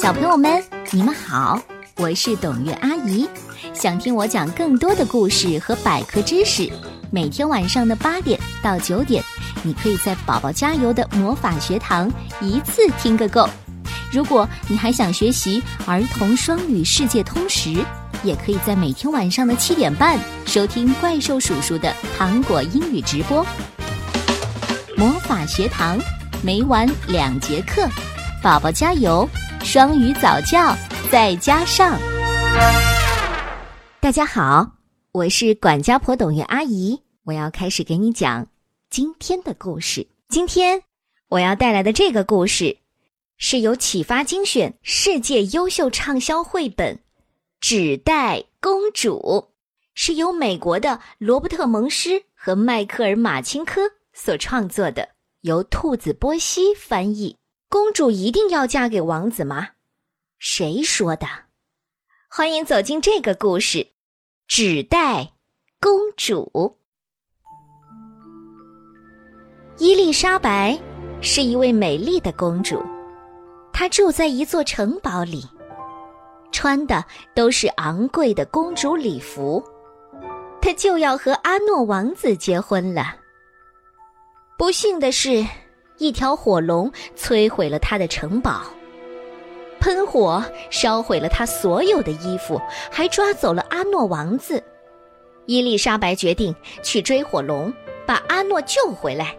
小朋友们，你们好，我是董月阿姨。想听我讲更多的故事和百科知识，每天晚上的八点到九点，你可以在宝宝加油的魔法学堂一次听个够。如果你还想学习儿童双语世界通识，也可以在每天晚上的七点半收听怪兽叔叔的糖果英语直播。魔法学堂每晚两节课，宝宝加油，双语早教再加上。大家好，我是管家婆董月阿姨，我要开始给你讲今天的故事。今天我要带来的这个故事。是由启发精选世界优秀畅销绘本《纸袋公主》，是由美国的罗伯特·蒙施和迈克尔·马钦科所创作的，由兔子波西翻译。公主一定要嫁给王子吗？谁说的？欢迎走进这个故事，《纸袋公主》。伊丽莎白是一位美丽的公主。她住在一座城堡里，穿的都是昂贵的公主礼服。她就要和阿诺王子结婚了。不幸的是，一条火龙摧毁了他的城堡，喷火烧毁了他所有的衣服，还抓走了阿诺王子。伊丽莎白决定去追火龙，把阿诺救回来。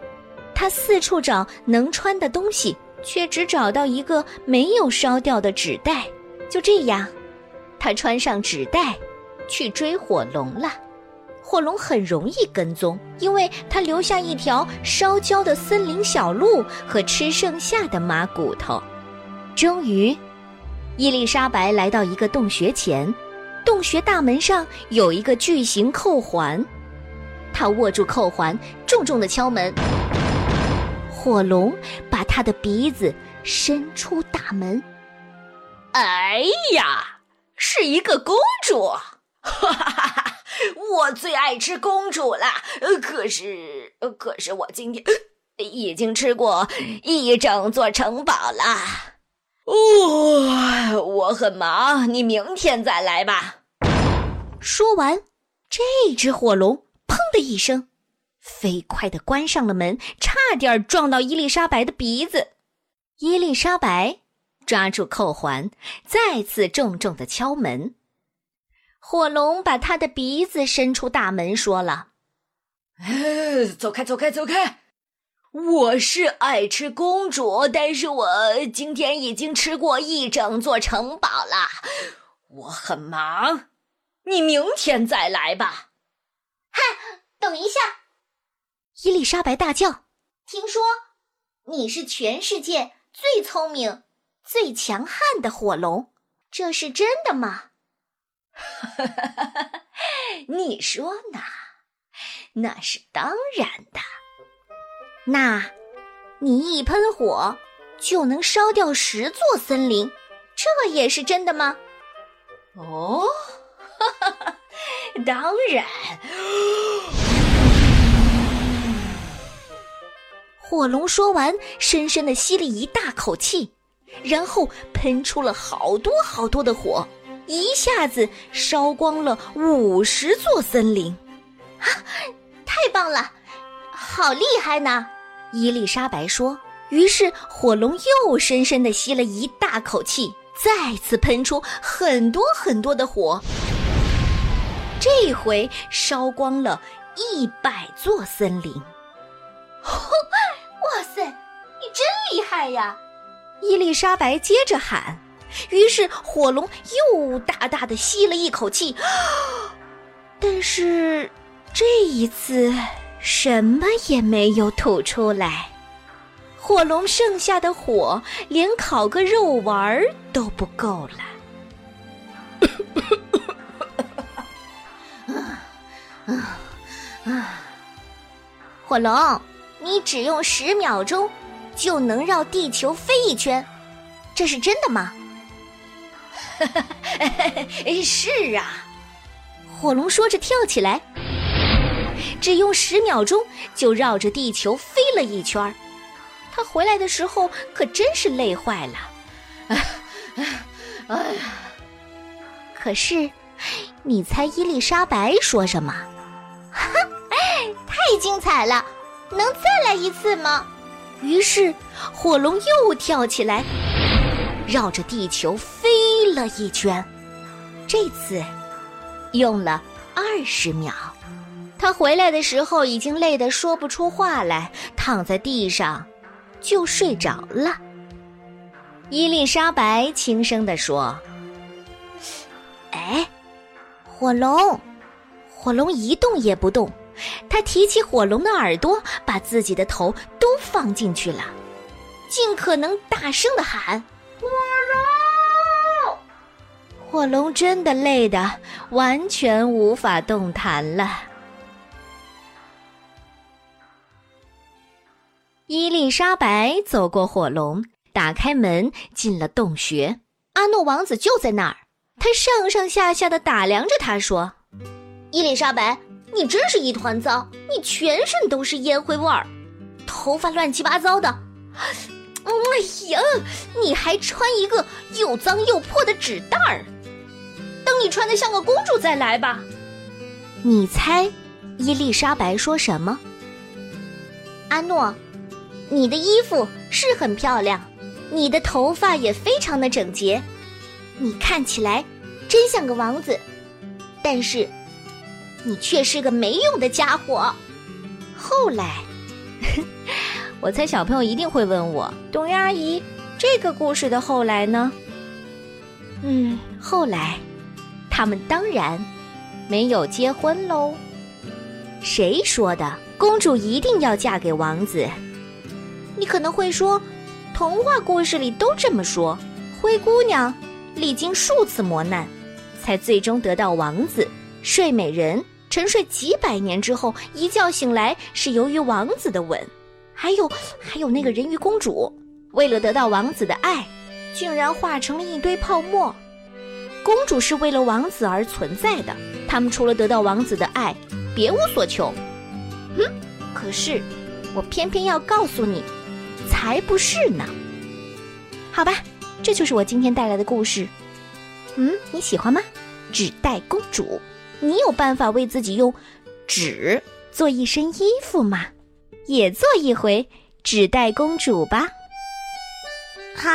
他四处找能穿的东西。却只找到一个没有烧掉的纸袋，就这样，他穿上纸袋，去追火龙了。火龙很容易跟踪，因为它留下一条烧焦的森林小路和吃剩下的马骨头。终于，伊丽莎白来到一个洞穴前，洞穴大门上有一个巨型扣环，她握住扣环，重重的敲门。火龙把他的鼻子伸出大门。哎呀，是一个公主！哈哈哈哈我最爱吃公主了。可是，可是我今天已经吃过一整座城堡了。哦，我很忙，你明天再来吧。说完，这只火龙砰的一声。飞快地关上了门，差点撞到伊丽莎白的鼻子。伊丽莎白抓住扣环，再次重重地敲门。火龙把他的鼻子伸出大门，说了：“走开，走开，走开！我是爱吃公主，但是我今天已经吃过一整座城堡了。我很忙，你明天再来吧。”嗨，等一下！伊丽莎白大叫：“听说你是全世界最聪明、最强悍的火龙，这是真的吗？”哈 你说呢？那是当然的。那，你一喷火就能烧掉十座森林，这也是真的吗？哦，当然。火龙说完，深深的吸了一大口气，然后喷出了好多好多的火，一下子烧光了五十座森林。啊，太棒了，好厉害呢！伊丽莎白说。于是火龙又深深的吸了一大口气，再次喷出很多很多的火，这回烧光了一百座森林。哇塞，你真厉害呀！伊丽莎白接着喊。于是火龙又大大的吸了一口气，但是这一次什么也没有吐出来。火龙剩下的火连烤个肉丸都不够了。火龙。你只用十秒钟就能绕地球飞一圈，这是真的吗？是啊，火龙说着跳起来，只用十秒钟就绕着地球飞了一圈他回来的时候可真是累坏了。哎呀！可是，你猜伊丽莎白说什么？哈，太精彩了！能再来一次吗？于是，火龙又跳起来，绕着地球飞了一圈。这次用了二十秒。他回来的时候已经累得说不出话来，躺在地上就睡着了。伊丽莎白轻声地说：“哎，火龙，火龙一动也不动。”他提起火龙的耳朵，把自己的头都放进去了，尽可能大声的喊：“！”火龙真的累得完全无法动弹了。伊丽莎白走过火龙，打开门，进了洞穴。阿诺王子就在那儿，他上上下下的打量着他，说：“伊丽莎白。”你真是一团糟，你全身都是烟灰味儿，头发乱七八糟的。哎呀，你还穿一个又脏又破的纸袋儿。等你穿的像个公主再来吧。你猜，伊丽莎白说什么？阿诺，你的衣服是很漂亮，你的头发也非常的整洁，你看起来真像个王子，但是。你却是个没用的家伙。后来，我猜小朋友一定会问我，董阿姨，这个故事的后来呢？嗯，后来，他们当然没有结婚喽。谁说的？公主一定要嫁给王子？你可能会说，童话故事里都这么说。灰姑娘历经数次磨难，才最终得到王子。睡美人。沉睡几百年之后，一觉醒来是由于王子的吻，还有还有那个人鱼公主，为了得到王子的爱，竟然化成了一堆泡沫。公主是为了王子而存在的，他们除了得到王子的爱，别无所求。哼，可是我偏偏要告诉你，才不是呢。好吧，这就是我今天带来的故事。嗯，你喜欢吗？纸袋公主。你有办法为自己用纸做一身衣服吗？也做一回纸袋公主吧。好。